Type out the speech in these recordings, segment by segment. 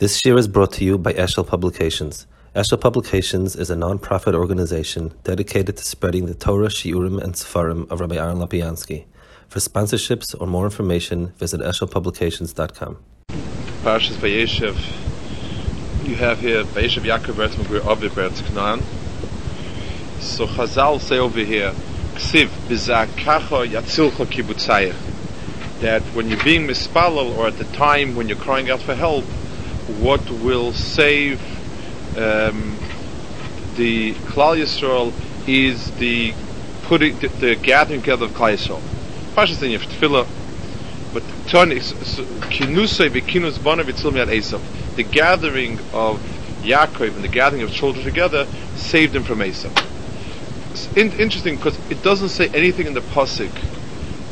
This year is brought to you by Eshel Publications. Eshel Publications is a non-profit organization dedicated to spreading the Torah, Shiurim, and Sefarim of Rabbi Aaron Lapiansky. For sponsorships or more information, visit eshelpublications.com. Parshas Vayeshev, you have here Vayeshev Yaakov Beretz Magir Aviv Beretz Knan. So Chazal say over here, Ksiv Bizakacha Yatzilcha Kibbutzayach. That when you're being mispalal or at the time when you're crying out for help, what will save um, the Klal Yisrael is the putting the, the gathering together of Klal Yisrael. Pashas in Tefillah, but Tony Kinusay v'Kinus Banav Miad Esav. The gathering of Yaakov and the gathering of children together saved him from Esav. It's in, interesting because it doesn't say anything in the pasuk,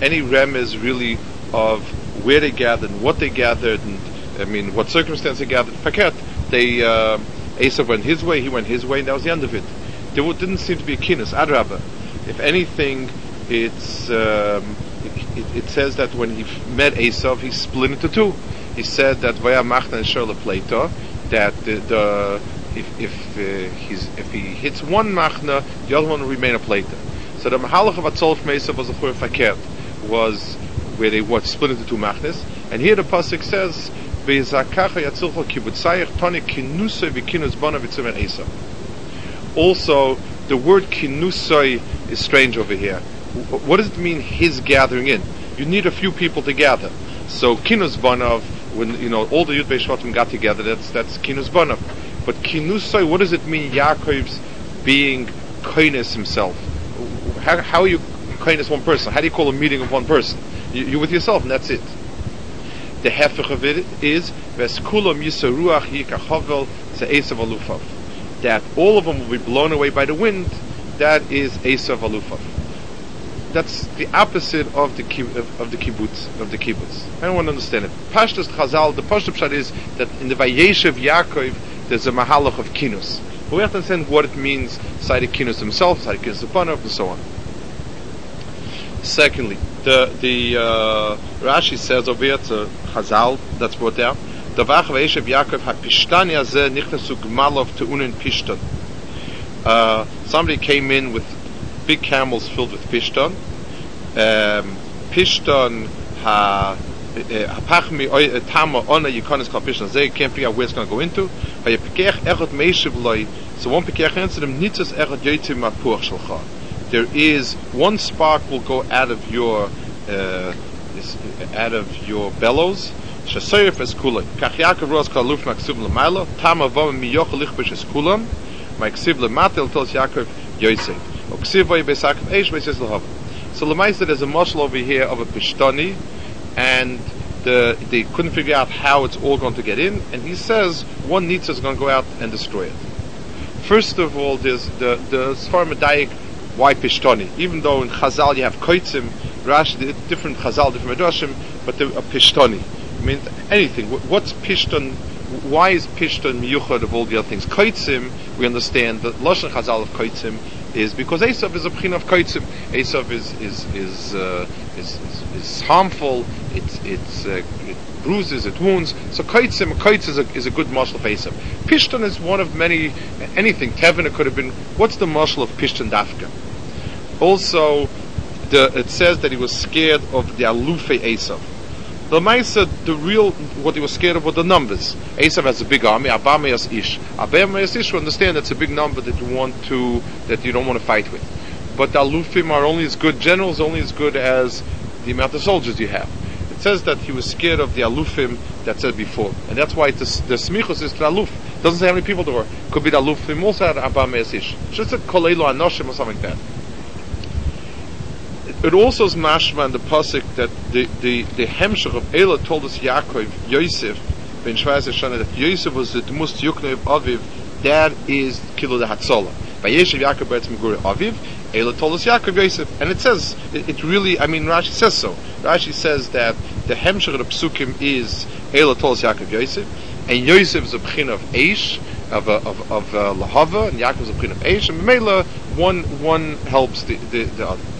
any remez really of where they gathered and what they gathered and I mean what circumstance they gathered. Fakat, they uh, went his way, he went his way, and that was the end of it. There didn't seem to be a kinus. Adrabah. If anything, it's um, it, it, says that when he met Esav, he split into two. He said that vaya machna and shirla plata, that the, the if if, uh, he's, if he hits one machna, the other one will remain a plata. So the mahalach of Atzol from Esav was a faket, was where they what split into two machnas, and here the pasuk says Also, the word kinusay is strange over here what does it mean his gathering in? You need a few people to gather. So kinus banav, when you know all the Yud Shvatim got together, that's that's kinus banav. But kinusai, what does it mean? Yaakov's being kindness himself. How, how are you kindness one person? How do you call a meeting of one person? You, you're with yourself, and that's it. The hefech of it is veskulam yisaruach yikachavel se'esav alufav. That all of them will be blown away by the wind. That is esav alufav that's the opposite of the of the kibbutz of the kibbutz. I don't want to understand it. Pashtus Chazal, the Pashtus Pshat is that in the Vayeshev Yaakov there's a mahalach of kinus. But we have to understand what it means, side of kinus himself, of kinus Panov, and so on. Secondly, the the uh, Rashi says over here Chazal that's brought down. The Vayeshev Yaakov hapishtani azeh nichnasu gmalov to unin pishton. Uh, somebody came in with big camels filled with pishton. Um, pishton ha hapachmi uh, tama ona yikonis called pishton. They can't figure out where it's going to go into. Vayepekech echot meishiv loy. So one pekech answered him nitzas echot yoytim mapuach shalcha. There is one spark will go out of your uh, out of your bellows. Shasoyef es kulam. Kach Yaakov ros kaluf maksiv l'maylo. Tama vom miyoch lichbish es kulam. Maksiv l'matel tells Yaakov Yosef. So Lemaisa there's a muscle over here of a pishtani, and the, they couldn't figure out how it's all going to get in, and he says one nitza is going to go out and destroy it. First of all, there's the the Sfarmadaic why pishtani, even though in Chazal you have koitzim, Rashi, different Chazal, different Medrashim, but the, a pishtani. I mean, anything. What's pishton? Why is pishton miyuchad of all the other things? Koitzim, we understand that lashon Chazal of koitzim is because Esav is a pchin of kaitzim. Esav is is is, uh, is, is, is harmful. It's it's uh, it bruises, it wounds. So kaitzim, kaitz is a is a good marshal for Esav. Pishton is one of many anything. Tevin could have been. What's the marshal of Pishton Dafka? Also, the, it says that he was scared of the alufe Esav. The Maisa, the real, what he was scared of were the numbers. Esav has a big army, Abamayas Ish. Abamayas Ish, you understand that's a big number that you want to, that you don't want to fight with. But the Alufim are only as good, generals only as good as the amount of soldiers you have. It says that he was scared of the Alufim that said before. And that's why the, the Smichus is the Aluf. It doesn't say how many people there were. Could be the Alufim also had Abamayas Ish. Just a Kolelo Anoshim or something like that it also is mashma in the pasuk that the the the hemshach of Ela toldos Yaakov Yosef ben Shvayis Shana that Yosef was the most yukne of Aviv. That is kilo the Hatzola. By Yeshiv Yaakov Beretz Meguri Aviv. Ela toldos Yaakov Yosef, and it says it, it, really. I mean, Rashi says so. Rashi says that the hemshach of the psukim is Ela toldos Yaakov Yosef, and Yosef is a pchin of Eish of a, of, of uh, Lahava, and Yaakov is a pchin of Eish, and Mela one one helps the, the, the other.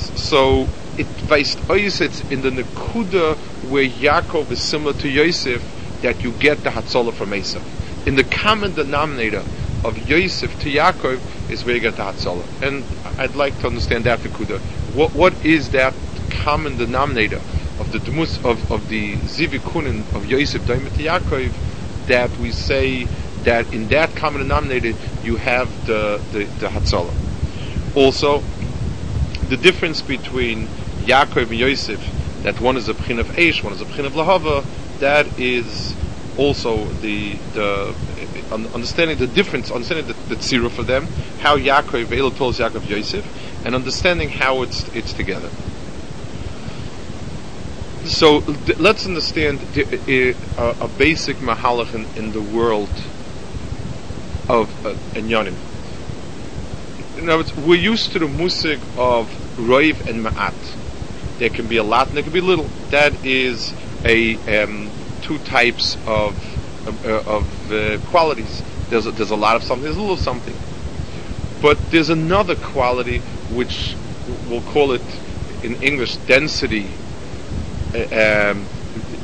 So it based oh, ois it's in the Nekuda where Yaakov is similar to Yosef, that you get the Hatzalah from Esav. In the common denominator of Yosef to Yaakov is where you get the Hatzalah. And I'd like to understand that, Fikuda. What, what is that common denominator of the Dmus, of, of the Zivikunin of Yosef Daimit to Yaakov that we say that in that common denominator you have the, the, the. Also, the difference between Yaakov and Yosef, that one is a pchin of Eish, one is a pchin of Lahava, that is also the the understanding the difference, understanding the, the tzira for them, how Yaakov Elo tells Yaakov Yosef, and understanding how it's it's together. So let's understand the, uh, a basic mahalach in, in, the world of uh, words, we're used to the musik of roiv and ma'at. There can be a lot and there can be little. That is a um, two types of uh, of uh, qualities. There's a, there's a lot of something. There's a little something. But there's another quality which we'll call it in English density. Uh, um,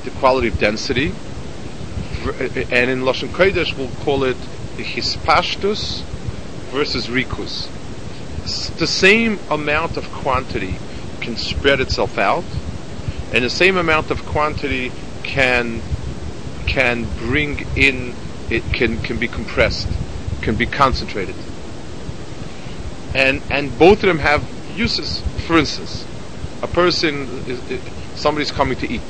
the quality of density, and in Lashon Kodesh we'll call it hispashtus versus rikus. The same amount of quantity can spread itself out, and the same amount of quantity can can bring in it can can be compressed, can be concentrated, and and both of them have uses. For instance, a person is, somebody's coming to eat,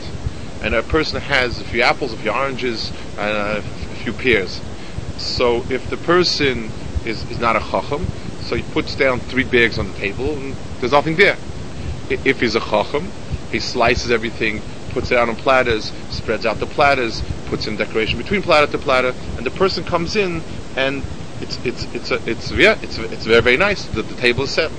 and a person has a few apples, a few oranges, and a few pears. So if the person is, is not a chacham, so he puts down three bags on the table, and there's nothing there. If he's a chacham, he slices everything, puts it out on platters, spreads out the platters, puts in decoration between platter to platter, and the person comes in and it's it's it's a, it's yeah it's it's very very nice that the table is set.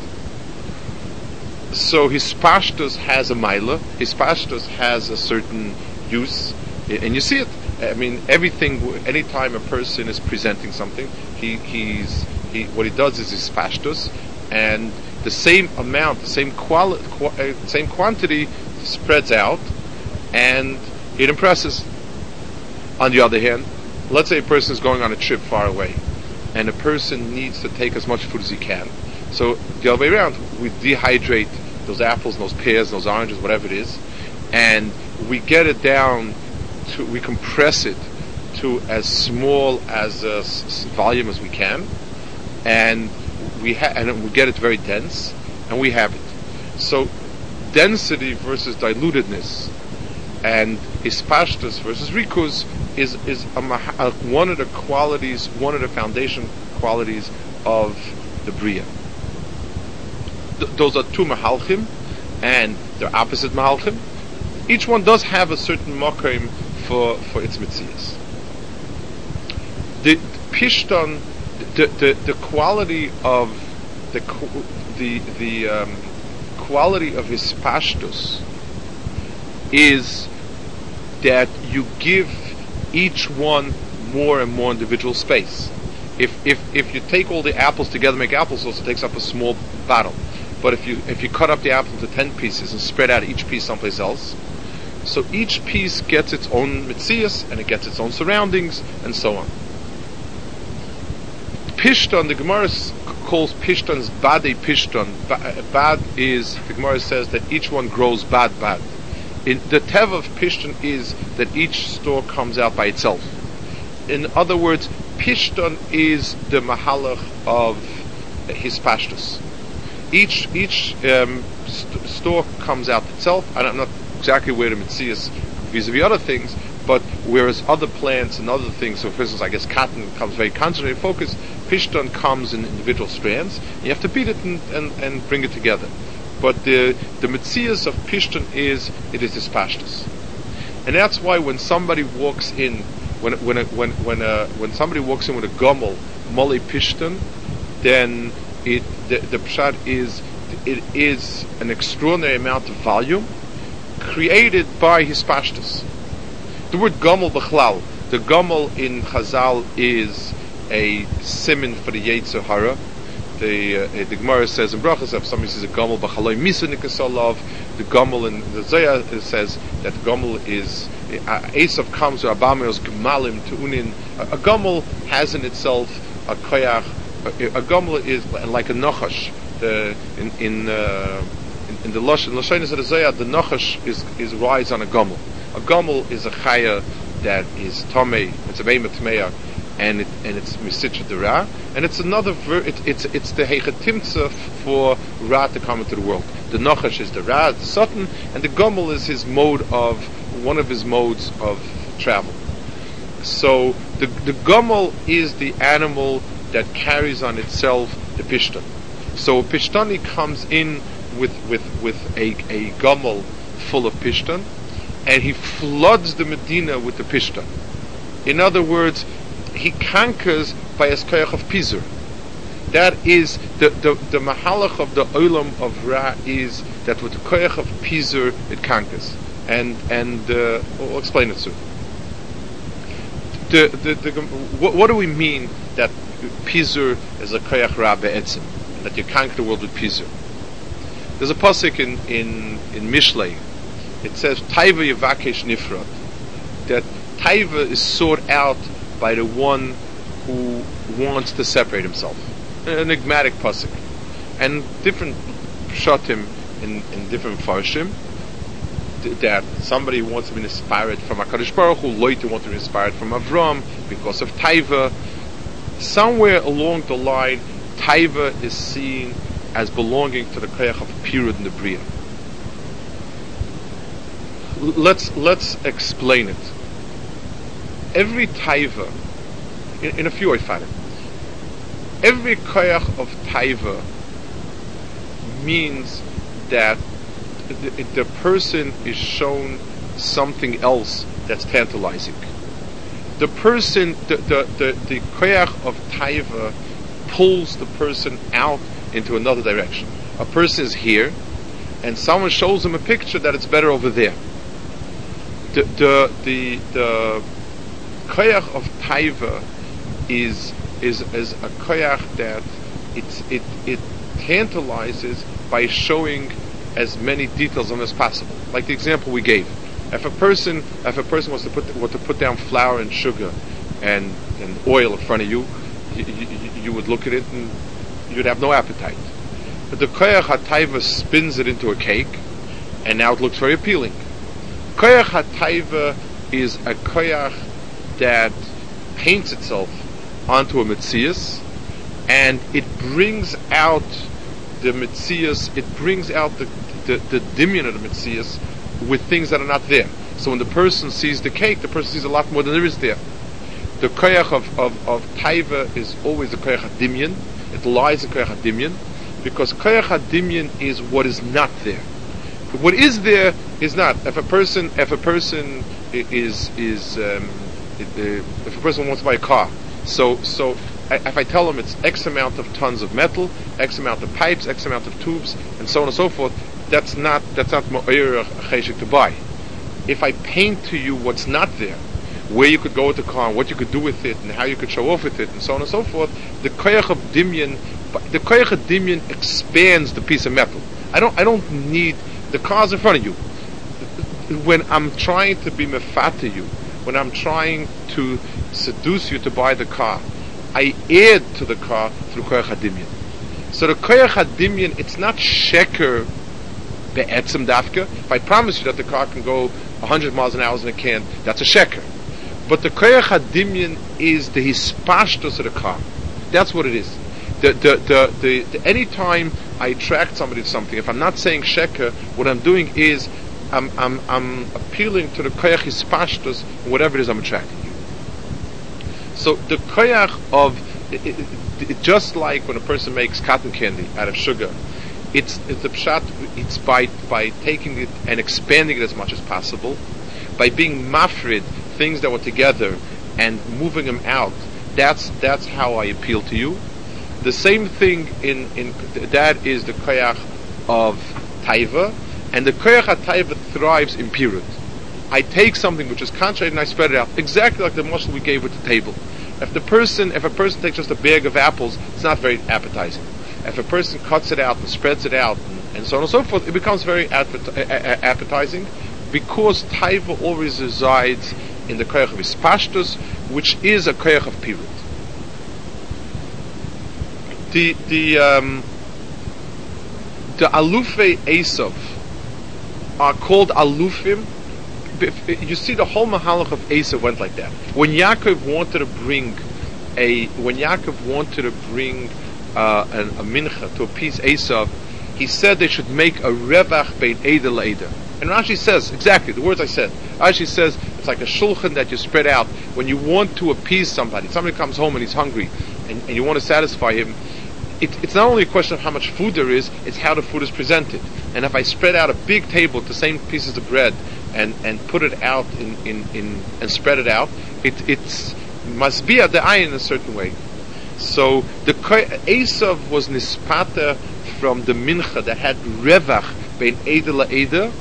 So his pashtus has a mila, his pashtus has a certain use, and you see it. I mean, everything. Anytime a person is presenting something, he he's he what he does is his pashtus, and the same amount, the same quality, qu- uh, same quantity spreads out, and it impresses. On the other hand, let's say a person is going on a trip far away, and a person needs to take as much food as he can. So the other way around, we dehydrate those apples, and those pears, and those oranges, whatever it is, and we get it down to, we compress it to as small as a s- volume as we can, and we ha- and we get it very dense, and we have it. So density versus dilutedness, and ispashtus versus rikus is is a, a, one of the qualities, one of the foundation qualities of the bria. Th- those are two mahalchim, and they're opposite mahalchim. Each one does have a certain makom for for its mitzias. The, the pishton, the, the the quality of the the the um, quality of his pashtus is that you give each one more and more individual space. If if if you take all the apples together, make applesauce, it takes up a small bottle. But if you if you cut up the apple into ten pieces and spread out each piece someplace else, so each piece gets its own mitzias and it gets its own surroundings and so on. Pishton, the Gemara calls Pishton's bade Pishton. Bad is the Gemara says that each one grows bad bad. In, the tev of Pishton is that each store comes out by itself. In other words, Pishton is the mahalach of his pashtus. Each each um, st- store comes out itself. I don't know exactly where the mitzias vis-a-vis other things, but whereas other plants and other things, so for instance, I guess cotton comes very concentrated focus, Pishton comes in individual strands. You have to beat it and, and, and bring it together. But the the mitzias of Pishton is it is dispashtus, and that's why when somebody walks in, when when when when uh, when somebody walks in with a gummel molly Pishton, then it the, the pshat is it is an extraordinary amount of volume created by his pashtus. The word gomel b'chlal, the gomel in Chazal is a simon for the Yetzer Hara. The uh, the Gemara says in Brachas, somebody says a gomel b'chaloi nikasolav, the gomel in the Zoya says that gomel is uh, Esav comes to Abamel's Gemalim to Unin. A, a Gomel has in itself a koyach. A, a Gomel is like a Nochash. The, in in, uh, in, the Lush, in Lashonis of the Nochash is, is rides on a Gomel. A Gomel is a Chaya that is Tomei, it's a Behemoth Tmeya, and it, and it's Misitcha Dera, and it's another, ver, it, it's it's the Heichatimtza for Ra to come into the world. The Nochash is the Ra, the Sutton, and the Gomel is his mode of, one of his modes of travel. So the, the Gomel is the animal that carries on itself the Pishtan. So Pishtani comes in with, with, with a, a Gomel full of Pishtan, and he floods the Medina with the Pishtan. In other words, he conquers by a koyach of Pizur. That is the, the, the mahalach of the olam of Ra is that with the koyach of Pizur it conquers. And and uh, we'll explain it soon. The, the, the, what, what do we mean that Pizur is a koyach Ra be'etzim? That you conquer the world with Pizur. There's a pasuk in in in Mishlei. It says Taiva Yavakesh Nifrat. That Taiva is sought out by the one who wants to separate himself. An enigmatic pasuk, and different shatim in, in different farshim. That somebody wants to be inspired from Hakadosh Baruch Hu, later want to be inspired from Avram because of Taiva. Somewhere along the line, Taiva is seen as belonging to the koyach of Pirud in the Bria. Let's let's explain it every taiva, in, in a few Eifarim, every koyach of taiva means that the, the, person is shown something else that's tantalizing. The person, the, the, the, the koyach of taiva pulls the person out into another direction. A person is here, and someone shows him a picture that it's better over there. The, the, the, the koyach of taiva is is is a koyach that it's it it tantalizes by showing as many details on as possible. Like the example we gave, if a person if a person was to put were to put down flour and sugar and and oil in front of you, you, you, you would look at it and you'd have no appetite. But the koyach hataiva spins it into a cake, and now it looks very appealing. Koyach hataiva is a koyach that paints itself onto a Metzias and it brings out the Metzias, it brings out the, the, the of the Metzias with things that are not there. So when the person sees the cake, the person sees a lot more than there is there. The koyach of, of, of taiva is always the koyach hadimion. It lies in koyach because koyach is what is not there. What is there is not. If a person, if a person is is um, if a person wants to buy a car, so so if I tell him it's X amount of tons of metal, X amount of pipes, X amount of tubes, and so on and so forth, that's not that's not to buy. If I paint to you what's not there, where you could go with the car, what you could do with it, and how you could show off with it, and so on and so forth, the koyach of dimyan, the koyach of dimyan expands the piece of metal. I don't I don't need the car's in front of you. When I'm trying to be mefata you, when I'm trying to seduce you to buy the car, I add to the car through koyach hadimyan. So the koyach hadimyan, it's not sheker be'etzem dafka. If I promise you that the car can go 100 miles an hour in a can, that's a sheker. But the koyach hadimyan is the hispashtos car. That's what it is. The, the, the, the, the, anytime I attract somebody to something, if I'm not saying sheker, what I'm doing is I'm, I'm, I'm appealing to the koyach hispashtus, whatever it is I'm attracting you. So the koyach of, it, it, it, just like when a person makes cotton candy out of sugar, it's, it's the pshat, it's by, by taking it and expanding it as much as possible, by being mafrid, things that were together, and moving them out, that's, that's how I appeal to you. The same thing in, in that is the koyach of taiva, and the koyach hatayva thrives in pirut. I take something which is contrary and I spread it out, exactly like the muscle we gave with the table. If the person, if a person takes just a bag of apples, it's not very appetizing. If a person cuts it out and spreads it out and, and so on and so forth, it becomes very appetizing. because Taiva always resides in the koyach of Ispashtus, which is a koyach of Pirut. The the um, the Alufe Esav are called Alufim. You see, the whole Mahalach of Esav went like that. When Yaakov wanted to bring a when Yaakov wanted to bring uh, an, a mincha to appease Esav, he said they should make a revach bein eder. And Rashi says exactly the words I said. Rashi says it's like a shulchan that you spread out when you want to appease somebody. Somebody comes home and he's hungry, and, and you want to satisfy him. It, it's not only a question of how much food there is; it's how the food is presented. And if I spread out a big table with the same pieces of bread and, and put it out in, in, in and spread it out, it it's must be at the eye in a certain way. So the Esav was nispata from the mincha that had revach bein eder la eder,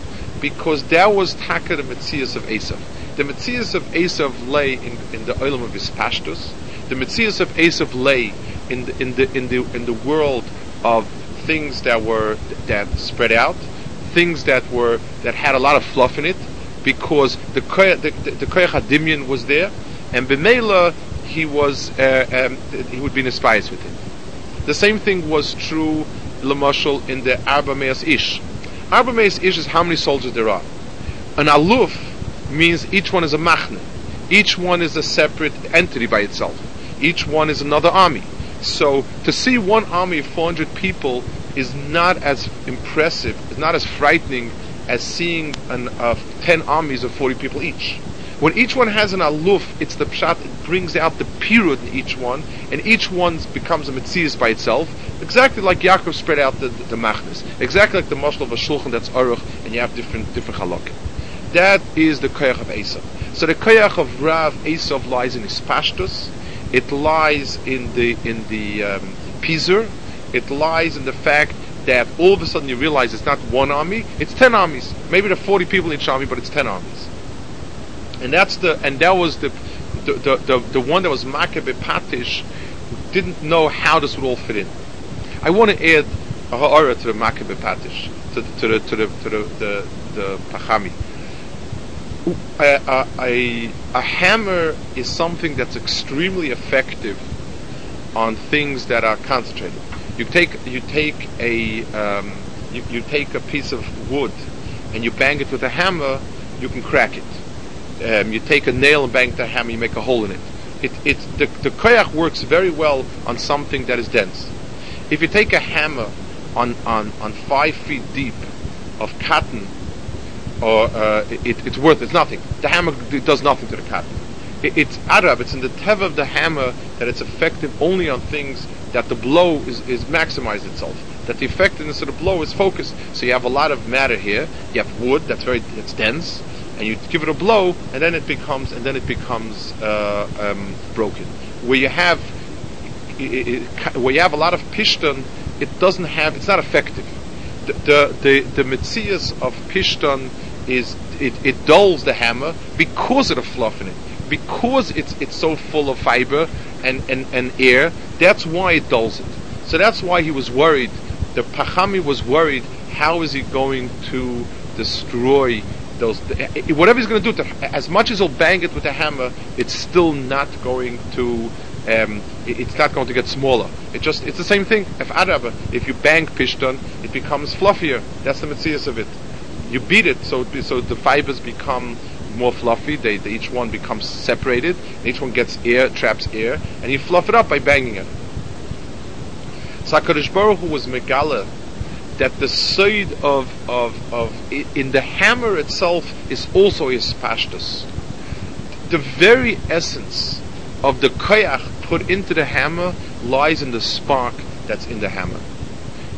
because that was taka the Metzias of Esav. The Metzias of Esav lay in, in the olam of his pashtus. The Metzias of Esav lay in the, in the in the in the world of things that were that spread out, things that were that had a lot of fluff in it, because the the, the, the koyach was there, and b'meila he was uh, um, he would be inspired with it. The same thing was true, lemashal, in the Arba Meas Ish. Arba Meas Ish is how many soldiers there are. An aluf means each one is a machne. Each one is a separate entity by itself. Each one is another army. So to see one army of 400 people is not as impressive, is not as frightening as seeing an, uh, 10 armies of 40 people each. When each one has an aluf, it's the pshat, it brings out the pirud in each one, and each one becomes a mitzias by itself, exactly like Yaakov spread out the, the, the machnas, exactly like the mashal of a shulchan that's aruch, and you have different different halakim. That is the koyach of Esav. So the koyach of Rav Esav lies in his pashtus, it lies in the in the um, Pizur, it lies in the fact that all of a sudden you realize it's not one army, it's ten armies. Maybe there are 40 people in each army, but it's 10 armies and that's the and that was the the the, the, the one that was Makkebe Patish didn't know how this would all fit in. I want to add a ha'ara to the Makkebe Patish to, to the to the to the the, the Pachami. A, a, a, hammer is something that's extremely effective on things that are concentrated. You take you take a um, you, you take a piece of wood and you bang it with a hammer, you can crack it um, you take a nail and bang the hammer, you make a hole in it. It, it the, the koyach works very well on something that is dense. If you take a hammer on, on, on five feet deep of cotton, or uh, it, it's worth it's nothing. The hammer does nothing to the cotton. It, it's Arab, it's in the tev of the hammer that it's effective only on things that the blow is, is maximized itself. That the effectiveness of the blow is focused. So you have a lot of matter here. You have wood that's very it's dense and you give it a blow, and then it becomes and then it becomes uh, um, broken. Where you have it, it, where you have a lot of pishton, it doesn't have it's not effective. The the the, the of pishton is it, it dulls the hammer because of the fluff in it, because it's it's so full of fiber and, and, and air. That's why it dulls it. So that's why he was worried. The Pachami was worried. How is he going to destroy those whatever he's going to do, as much as he'll bang it with a hammer, it's still not going to. Um, it's not going to get smaller. It just it's the same thing. If Arab, if you bang pishton, it becomes fluffier. That's the mitzvah of it. You beat it so so the fibers become more fluffy. They, they each one becomes separated. each one gets air, traps air, and you fluff it up by banging it. So Baruch Hu was megala that the seed of, of, of in the hammer itself is also his pashtus. The very essence of the koyach put into the hammer lies in the spark that's in the hammer.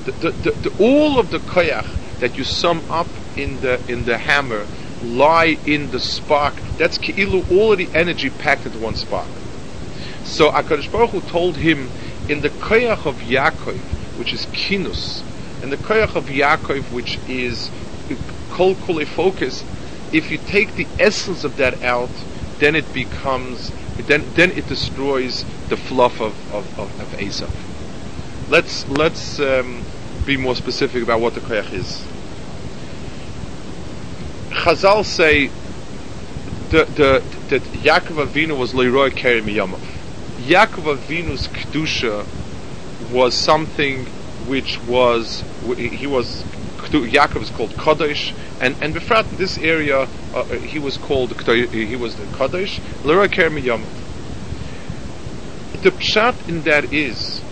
The, the, the, the, all of the koyach that you sum up in the in the hammer lie in the spark. That's keilu, all of the energy packed into one spark. So Akadosh Baruch Hu told him in the koyach of Yaakov, which is kinus, and the koyach of Yaakov, which is kol kule focus, if you take the essence of that out, then it becomes, then then it destroys the fluff of of, of, of Esav. Let's let's um, be more specific about what the koyach is. Chazal say the, the, that Yaakov Avinu was Leroy Keri Miyamav. Yaakov Avinu's kedusha was something which was he was Yaakov is called Kadosh, and and befrat this area uh, he was called he was the Kadosh Leroy Keri Miyamav. The pshat in that is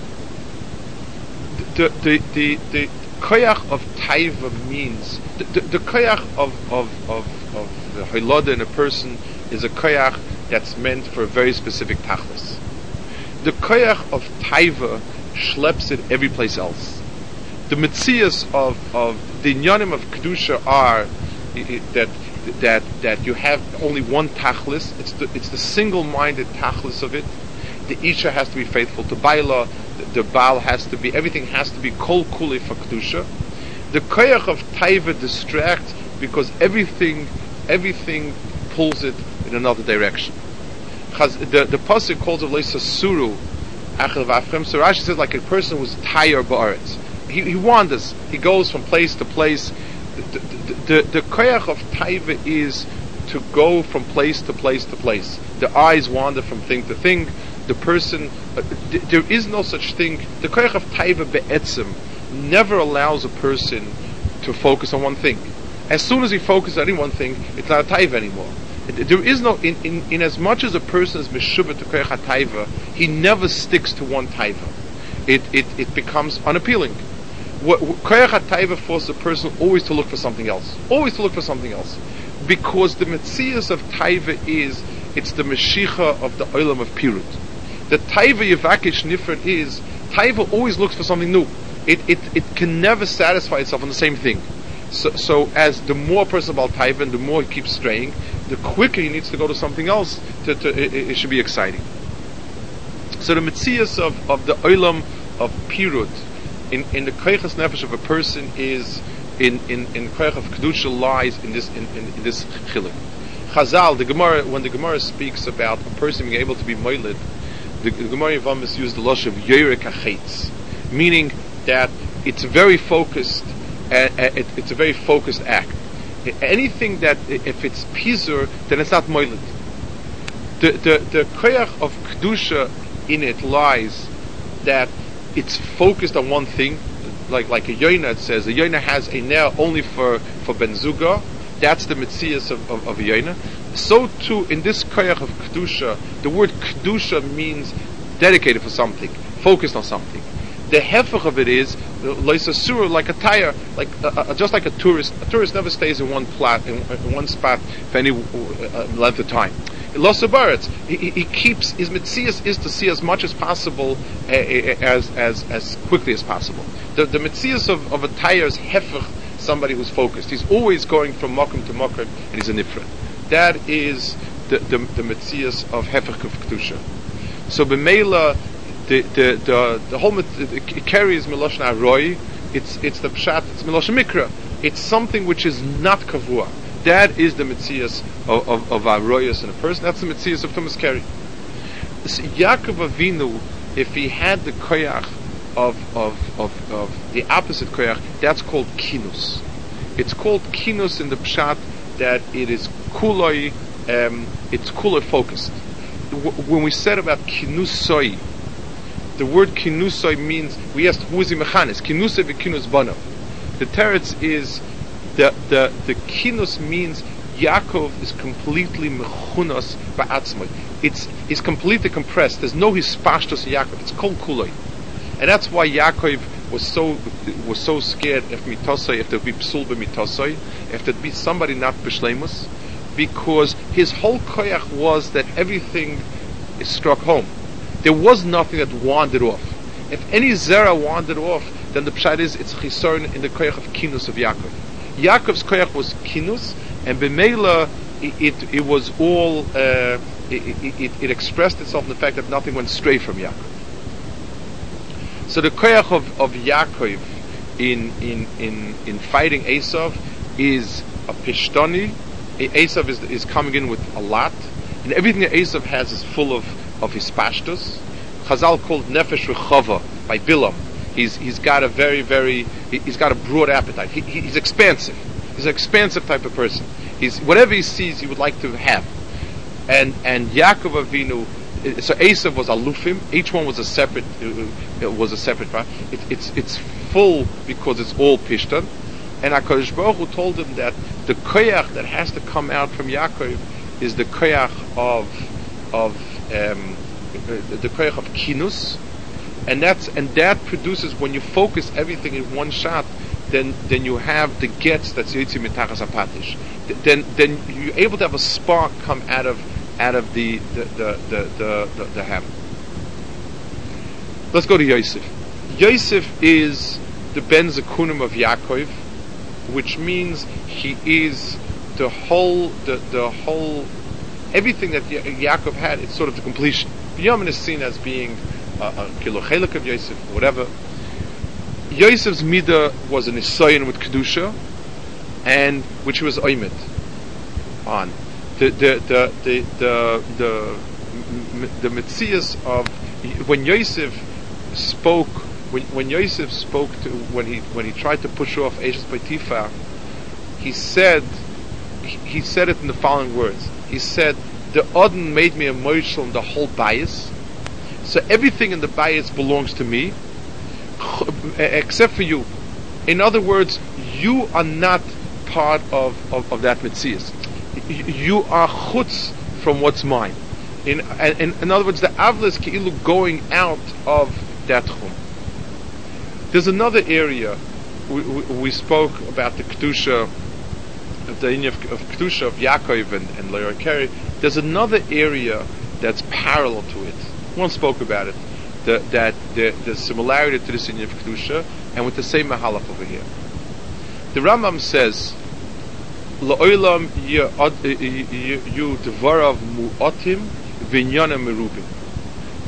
the the the, the koyach of taiva means the, the, the koyach of of of, of the hilada in a person is a koyach that's meant for a very specific tachlis. The koyach of taiva schleps it every place else. The mitzias of of the inyanim of kedusha are that that that you have only one tachlis. It's the it's the single-minded tachlis of it. The isha has to be faithful to baila. The, the baal has to be everything has to be kol kuli for kedusha. The koyach of taiva distracts because everything everything pulls it in another direction. The, the pasuk calls it leisa suru, So Rashi says like a person who's tired ba'aretz. He, he wanders. He goes from place to place. The, the, the, the koyach of taiva is to go from place to place to place. The eyes wander from thing to thing. The person, uh, th- there is no such thing. The koyach of taiva be'etzim never allows a person to focus on one thing. As soon as he focuses on any one thing, it's not a taiva anymore. There is no, in, in, in as much as a person is meshubah to koyach taiva, he never sticks to one taiva. It, it, it becomes unappealing. Koyach taiva forces a person always to look for something else. Always to look for something else. Because the metzias of taiva is, it's the meshicha of the olam of pirut. The taiva yevakish nifrit is, taiva always looks for something new. It, it, it can never satisfy itself on the same thing. So, so as the more person about Taivan, the more he keeps straying, the quicker he needs to go to something else. To, to it, it, should be exciting. So the mitzias of, of the olam of pirut in, in the koiches nefesh of a person is in in in koich of kedusha lies in this in, in, in this chiluk. Chazal, the Gemara, when the Gemara speaks about a person being able to be moiled, the, the Gemara Yavamis used the losh of yorik meaning that it's very focused it, it's a very focused act. Anything that, if it's pizur, then it's not moilid. The, the, the koyach of kedusha in it lies that it's focused on one thing, like like a yoina it says, a yoina has a nail only for, for benzuga, that's the mitzias of, of, of a yoina. So too, in this koyach of kedusha, the word kedusha means dedicated for something, focused on something the hefech of it is loisa surah like a tire, like uh, uh, just like a tourist. A tourist never stays in one plot in, in one spot for any uh, length of time. Losabaretz, he, he keeps his mitzias is to see as much as possible uh, as as as quickly as possible. The the mitzias of, of a tire is hefech, somebody who's focused. He's always going from mokum to mokum, and he's a nifra. That is the the, the of hefech of kedusha. So b'meila the the the, the whole it carries miloshen aroi. It's it's the pshat. It's miloshen mikra. It's something which is not kavua. That is the mitzias of of, of aroyas in a person. That's the mitzias of tumas keri. So Yaakov Avinu, if he had the koyach of of of, of the opposite koyach, that's called kinus. It's called kinus in the pshat that it is kuloi. Um, it's kuloi focused. When we said about kinusoi, the word kinusoi means we asked who is the mechanis kinusoi v'kinus bano. The teretz is the the the kinus means Yaakov is completely mechunas ba'atzmai. It's is completely compressed. There's no hispashtos in Yaakov. It's kol kuloi, and that's why Yaakov was so was so scared if mitosai if there would be psul b'mitosai if there'd be somebody not b'shlemus because his whole koyach was that everything is struck home there was nothing that wandered off. If any zera wandered off, then the pshat is it's chisaron in the koyach of kinus of Yaakov. Yaakov's koyach was kinus, and b'meila it, it, it, was all uh, it, it, it, expressed itself in the fact that nothing went stray from Yaakov. So the koyach of, of Yaakov in in in in fighting Esav is a pishtoni. Esav is is coming in with a lot, and everything that Esav has is full of of his pashtus. Chazal called nefesh rechava by Bilam. He's he's got a very very he's got a broad appetite. He, he's expansive. He's an expansive type of person. He's whatever he sees, he would like to have. And and Yaakov Avinu, uh, so Esav was alufim. Each one was a separate uh, uh, was a separate part. It, it's it's full because it's all pishtan. And Hakadosh Baruch Hu told him that the koyach that has to come out from Yaakov is the koyach of of um, the koyach of kinus, and that's and that produces when you focus everything in one shot, then then you have the gets that's yitzi mitachas apatish. Then then you're able to have a spark come out of out of the the the the the, the, the ham. Let's go to Yosef. Yosef is the ben zakunim of Yaakov, which means he is the whole the the whole everything that Ya- Yaakov had. It's sort of the completion. Binyamin is seen as being uh, uh, a, a kilochelik of Yosef, whatever. Yosef's midah was an isayin with kedusha, and which was oimid on the the the the the the, the of when Yosef spoke when when Yosef spoke to when he when he tried to push off Eishes Potiphar, he said he said it in the following words. He said, "The Odin made me a moishel in the whole bias, so everything in the bias belongs to me, except for you. In other words, you are not part of, of, of that mitzias. You are chutz from what's mine. In, in, in other words, the avla is keilu going out of that chum. There's another area we, we, we spoke about the kedusha of the inyan of, of kedusha of Yaakov and, and Leah Keri. There's another area that's parallel to it. One spoke about it. The, that the, the similarity to this inyan of kedusha, and with the same mahalach over here. The Rambam says, "La'olam yu devarav mu'atim v'inyanim merubim."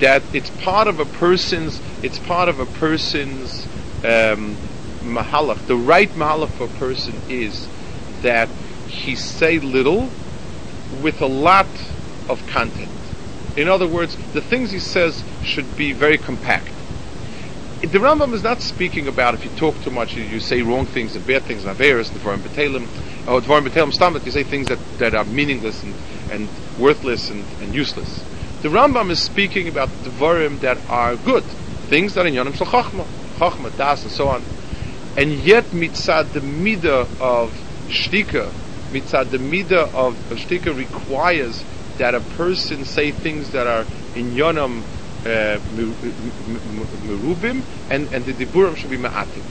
That it's part of a person's, it's part of a person's um, mahalach. The right mahalach for a person is that he say little with a lot of content. In other words, the things he says should be very compact. The Rambam is not speaking about if you talk too much, you, say wrong things and bad things, Averis, Dvarim B'Talim, or Dvarim B'Talim Stamach, you say things that, that are meaningless and, and worthless and, and useless. The Rambam is speaking about the Dvarim that are good, things that are in Yonim Shal Chachma, Chachma, Das, and so on. And yet, mitzad the midah of shtika, mitzad the midah of, shtika requires that a person say things that are in Yonam uh, merubim, and, and the diburim should be ma'atim.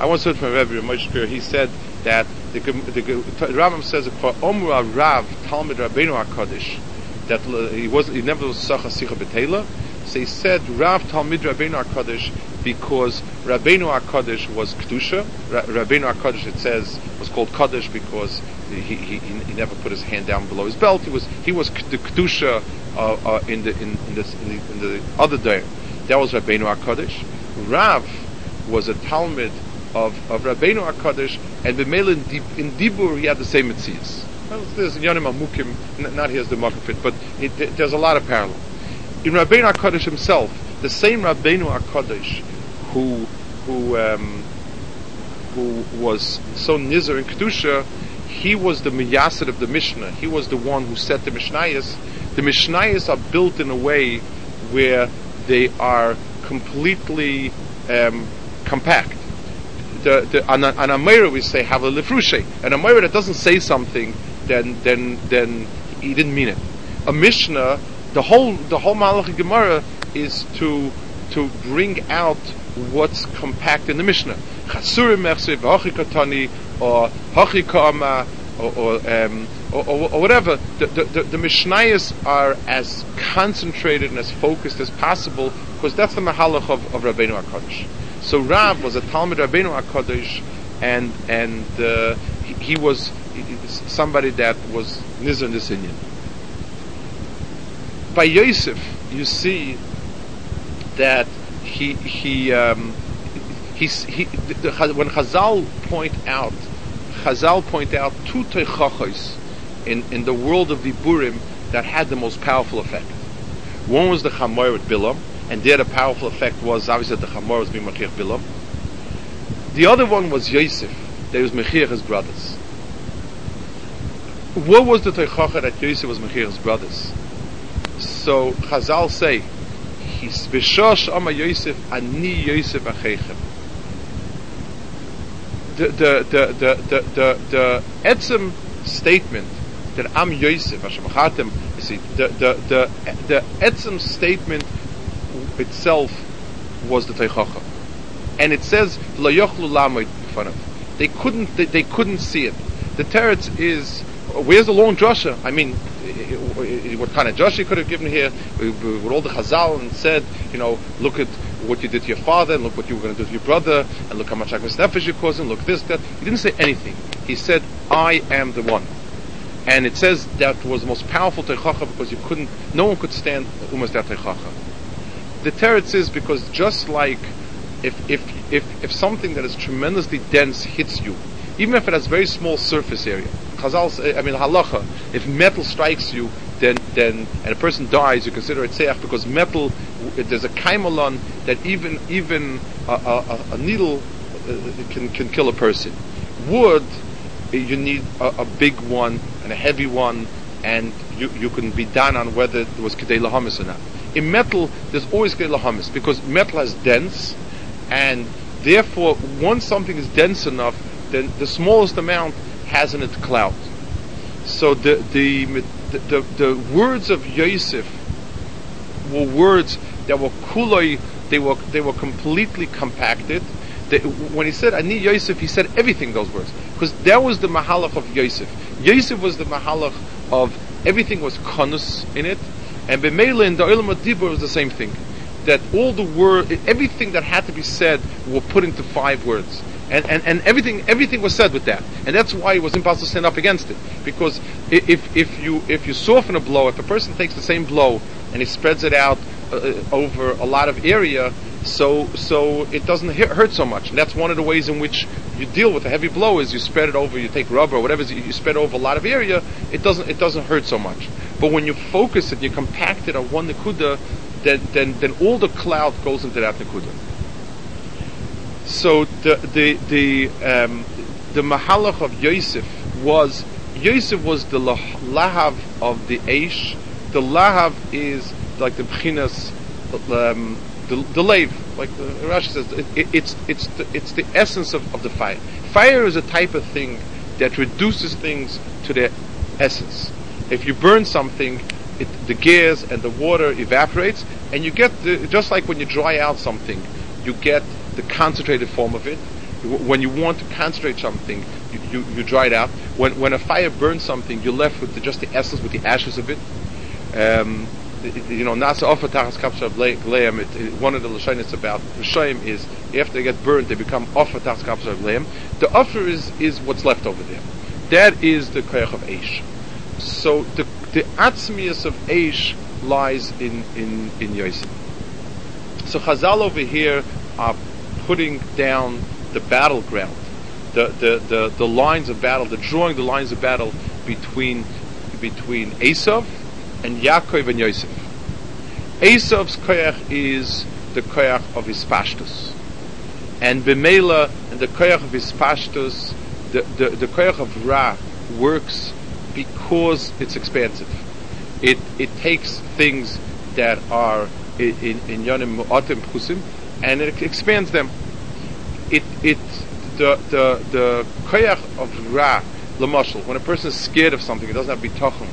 I once heard from Rabbi Moshe he said that the, the, the, Rambam says Omra Rav Talmud Rabbeinu HaKadosh that he was he never was Sacha Sicha Betela. He said Rav Talmud Rabbeinu HaKadosh because Rabbeinu HaKadosh was Kedusha. Ra- Rabbeinu HaKadosh it says was called Kaddish because he, he, he, never put his hand down below his belt. He was he was the Kedusha uh, uh, in the in, in, this, in, the, in the other day. That was Rabbeinu HaKadosh. Rav was a Talmud of, of Rabbeinu HaKadosh, and B'mele in, Dib- in Dibur he had the same Metzias. Well, There's Yonim Amukim, not here's the Makafit, but it, th- there's a lot of parallel. In Rabbeinu HaKadosh himself, the same Rabbeinu HaKadosh who, who, um, who was so nizer in Kedusha, he was the Miyasid of the Mishnah. He was the one who set the Mishnayos. The Mishnayos are built in a way where they are completely um, compact. The, the, on, a, on we say have a lefrushe. And a Meir that doesn't say something, then then then he didn't mean it. A Mishnah, the whole the whole Malachi Gemara is to to bring out what's compact in the Mishnah. Chasurim Katani, or or, or, um, or, or, or whatever. The, the, the, the Mishnayos are as concentrated and as focused as possible because that's the Mahalach of, of Rabbeinu HaKadosh. So Rav was a Talmud Rabbeinu HaKadosh and, and uh, he, he was somebody that was this Inyan. By Yosef, you see that he he um, he when Chazal point out Chazal point out two teichachos in in the world of the Burim that had the most powerful effect. One was the Chamor with Bilam, and there the powerful effect was obviously that the Chamor was being Mechir Bilam. The other one was Yosef, that was Mechir his brothers. what was the teichacha that Yosef was Mechir's brothers? So Chazal say, he's b'shosh ama Yosef ani Yosef acheichem. The the the the the the, the etzem statement that I'm Yosef Hashem. You see, the the the the etzem statement itself was the teichacha, and it says lo yochlu. They couldn't they, they couldn't see it. The teretz is where's the long drasha? I mean, what kind of drasha could have given here with all the chazal and said, you know, look at what you did to your father, and look what you were going to do to your brother, and look how much agmas nefesh you're causing, look this, that. He didn't say anything. He said, I am the one. And it says that was the most powerful teichacha because you couldn't, no one could stand umas that teichacha. The teretz is because just like if, if, if, if something that is tremendously dense hits you, even if it has very small surface area, Chazal, I mean halacha, if metal strikes you, then then and a person dies, you consider it seach because metal. There's a kaimalon that even even a, a, a needle uh, can can kill a person. Wood, you need a, a, big one and a heavy one, and you you can be done on whether it was kedei lahamis or not. In metal, there's always kedei lahamis because metal has dense, and therefore once something is dense enough, then the smallest amount has in it clout. So the the, the the, the words of Yosef were words that were kuloi. They were they were completely compacted. They, when he said Ani Yosef, he said everything those words because that was the mahalach of Yosef. Yosef was the mahalach of everything was konus in it, and Bemela in the Olam was the same thing. That all the word, everything that had to be said, were put into five words and, and, and everything everything was said with that, and that's why it was impossible to stand up against it. Because if if you if you soften a blow, if a person takes the same blow and he spreads it out uh, uh, over a lot of area, so so it doesn't hurt so much. And that's one of the ways in which you deal with a heavy blow is you spread it over. You take rubber or whatever you spread over a lot of area. It doesn't it doesn't hurt so much. But when you focus it, you compact it on one nikuda, then then then all the cloud goes into that nikuda. So the the the um, the mahalach of Yosef was Yosef was the lahav of the Aish. The lahav is like the bchinas, um, the, the lave, like the Rashi says. It, it, it's it's the, it's the essence of, of the fire. Fire is a type of thing that reduces things to their essence. If you burn something, it, the gas and the water evaporates, and you get the, just like when you dry out something, you get the concentrated form of it. When you want to concentrate something, you, you, you dry it out. When, when a fire burns something, you're left with the, just the essence, with the ashes of it. Um, you know, nasa offer tachas kapsha of. One of the lashonis about rishoyim is after they get burned, they become offer tachas kapsha of. The offer is is what's left over there. That is the koyach of eish. So the the atzmius of eish lies in in in Yosef. So Chazal over here are putting down the battleground, the, the, the, the lines of battle, the drawing the lines of battle between between Esav and Yaakov and Yosef. Esav's koyach is the koyach of his pashtus. And Bemela and the koyach of his pashtus, the, the, the koyach of Ra works because it's expansive. It, it takes things that are in, in Yonim Mu'atim Chusim and it expands them. It it the the the koyach of ra lamashal. When a person is scared of something, it doesn't have bitachon.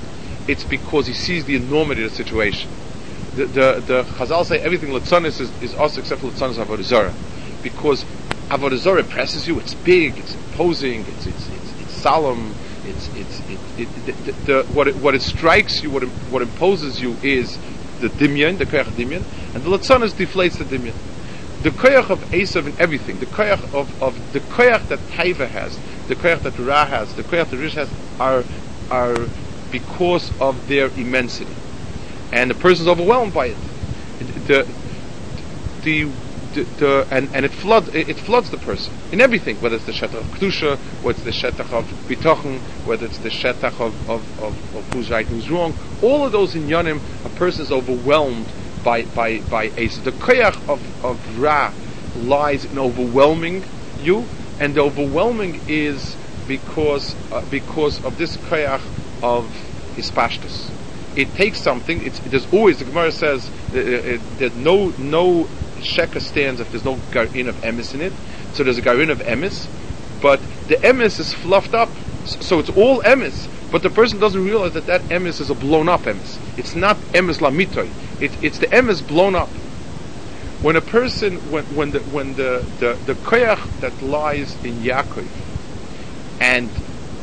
It's because he sees the enormity of the situation. The the, the Chazal say everything latzanis is, is us except for latzanis avodah zarah, because avodah zarah impresses you. It's big, it's imposing, it's it's it's, it's solemn. It's it's it, it, the, the, what it, what it strikes you, what what imposes you is the dimyan, the koyach dimyan, and the latzanis deflates the dimyan the koyach of Esav in everything, the koyach of, of the koyach that Taiva has, the koyach that Ra has, the koyach that Rish has, are are because of their immensity, and the person is overwhelmed by it. The the, the, the and, and it floods it, it, floods the person in everything, whether it's the shetach of kedusha, whether it's the shetach of bitochen, whether it's the shetach of of, of, of who's right, who's wrong. All of those in yonim, a person is overwhelmed by by by. The koyach of of Ra lies in overwhelming you, and the overwhelming is because uh, because of this koyach of hispashtus. It takes something. It's, there's always the Gemara says uh, uh, there's no no sheka stands if there's no garin of emes in it. So there's a garin of emes, but the emes is fluffed up, so it's all emes. But the person doesn't realize that that emes is a blown up emes. It's not emes lamitoy. It, it's the emes blown up. When a person, when, when the when the the, the koyach that lies in Yaakov, and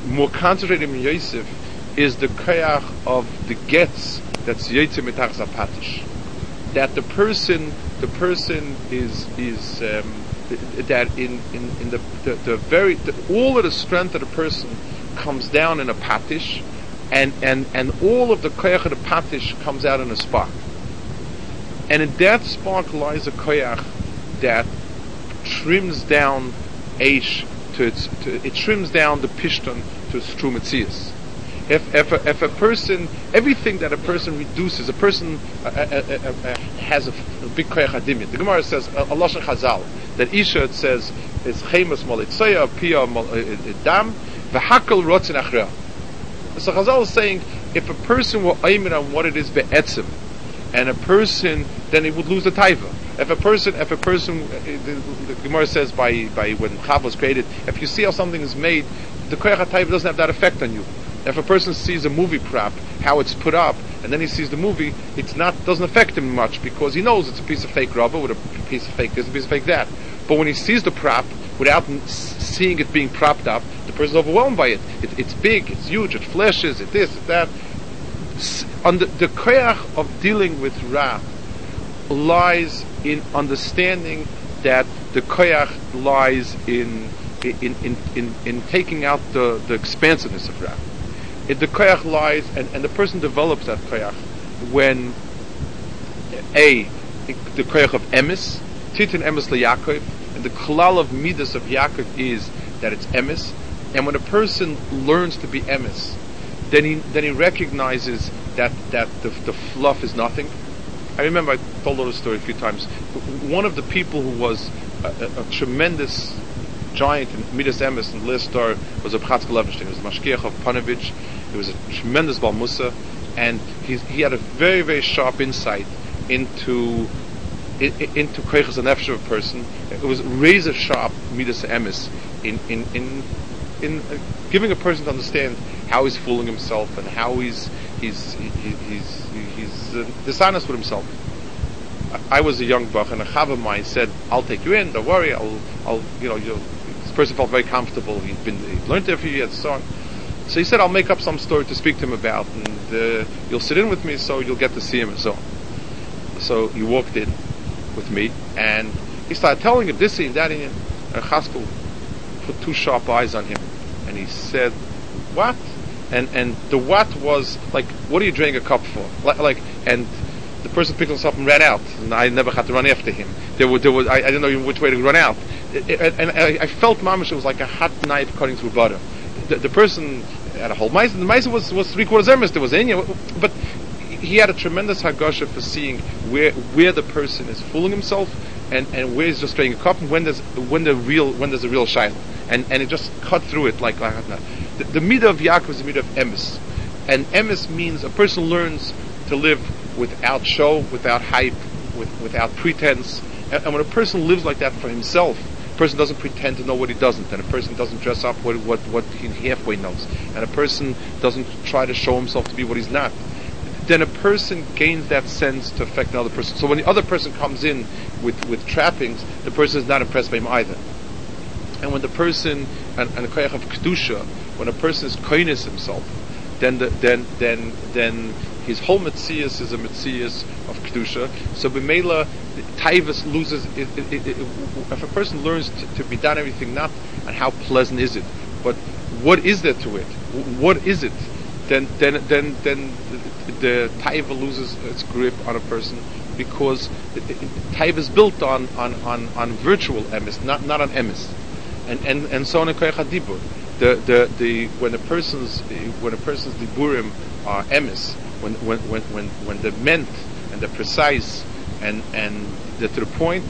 more concentrated in Yosef, is the koyach of the gets that's yotze mitach zapatish. That the person, the person is is um, that in in, in the, the, the very the, all of the strength of the person comes down in a patish, and and and all of the koyach of the patish comes out in a spark. And in that spark lies a koyach that trims down Aish to its, to, it trims down the pishton to its true metzias if, if, a, if a person, everything that a person reduces, a person uh, uh, uh, has a, big koyach adimit. The Gemara says, Allah Chazal, that Isha it says, is chemus molitzoya, pia dam, v'hakal rotzin achra. So Chazal is saying, if a person were aimin on what it is be'etzim, and a person, then he would lose the taiva. If a person, if a person, uh, the, the Gemara says by, by when Chav was created, if you see how something is made, the koyach taiva doesn't have that effect on you. If a person sees a movie prop, how it's put up, and then he sees the movie, it's not doesn't affect him much because he knows it's a piece of fake rubber with a piece of fake this, a piece of fake that. But when he sees the prop without seeing it being propped up, the person is overwhelmed by it. it it's big, it's huge, it flashes, it this, it that. On the, the koyach of dealing with Ra lies in understanding that the koyach lies in in, in, in, in taking out the, the expansiveness of Ra it, the koyach lies, and, and the person develops that koyach when a the koyach of emes, titin emes leYaakov, and the klal of midas of Yaakov is that it's emes, and when a person learns to be emes, then he then he recognizes that that the, the fluff is nothing. I remember I told a story a few times. One of the people who was a, a, a tremendous giant in Midas Emes and Listar was a Chatzkel Levenstein. He was a Mashgiach of Ponevezh. He was a tremendous Balmusa, and he, he had a very, very sharp insight into into Koichas and of a person. It was razor sharp Midas Emes in in in in uh, giving a person to understand how he's fooling himself and how he's he's he, he's he's uh, dishonest with himself. I was a young buck, and a chav of mine said, "I'll take you in. Don't worry. I'll, I'll, you know, you'll the person felt very comfortable. He'd been he learned there for years, so on. So he said, "I'll make up some story to speak to him about, and uh, you'll sit in with me, so you'll get to see him and so on." So he walked in with me, and he started telling him this and that, and Chatzkel put two sharp eyes on him, and he said, "What?" And and the what was like, "What are you drinking a cup for?" Like, and the person picked himself up and ran out, and I never had to run after him. There was, there was I, I didn't know which way to run out and I, I felt mamish it was like a hot knife cutting through butter. The, the person had a whole mice, the mice was, was three quarters emes. There was in you, but he had a tremendous hagasha for seeing where where the person is fooling himself and, and where he's just trying a cup? And when there's when the real when there's a real shine? And and it just cut through it like like. The, the midah of Yaakov is the midah of emes, and emes means a person learns to live without show, without hype, with, without pretense, and, and when a person lives like that for himself a person doesn't pretend to know what he doesn't, and a person doesn't dress up what, what, what he halfway knows, and a person doesn't try to show himself to be what he's not, then a person gains that sense to affect another person. So when the other person comes in with, with trappings, the person is not impressed by him either. And when the person, and, and the koyach of kedusha, when a person is koinis himself, then the, then then then his whole mitzias is a mitzias of kedusha. So b'meila, taivas loses. It, it, it, if a person learns to, to, be done everything, not and how pleasant is it, but what is there to it? What is it? Then then then then the, the taiva loses its grip on a person because taiva is built on on on, on virtual emes, not not on emes, and and and so on the, the, the, when a person's when a person's diburim are emes, when when when when when they're meant and they're precise and and they're to the point,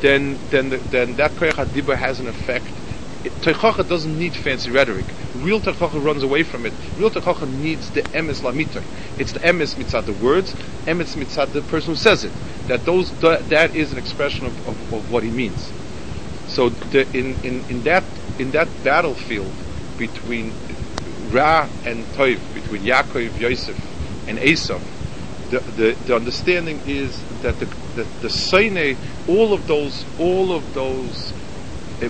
then then the, then that koyach has an effect Teichacha doesn't need fancy rhetoric. Real Teichacha runs away from it. Real Teichacha needs the emes lamiter. It's the emes mitzad the words, emes mitzad the person who says it. That those that, that is an expression of, of, of what he means. So the, in, in, in that in that battlefield between Ra and Toiv, between Yaakov, Yosef, and Esav, the, the, the understanding is that the the, the Seine, all of those all of those uh,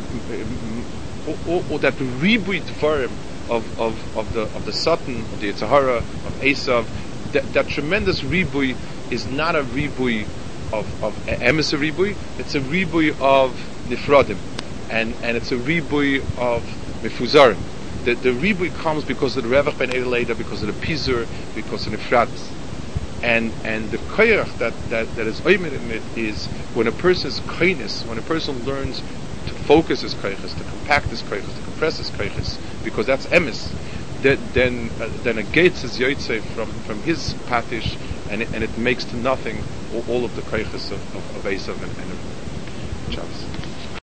or, or, that ribui tvarim of, of, of the of the Satan, of the Yetzer Hara, of Esav, that, that tremendous ribui is not a ribui of, of emes a ribui, it's a ribui of nifradim, and, and it's a ribui of mifuzarim. The, the ribui comes because of the Revach ben Edeleda, because of the Pizur, because of the Nifratis. And and the koyach that, that, that is oimed in it is when a person's kindness, when a person learns focus his koyches, to compact his koyches, to compress his koyches, because that's emes, then then, uh, then a gates is yoitze from, from his patish, and it, and it makes to nothing all, all of the koyches of, of, of Esav and, and of Shabbos.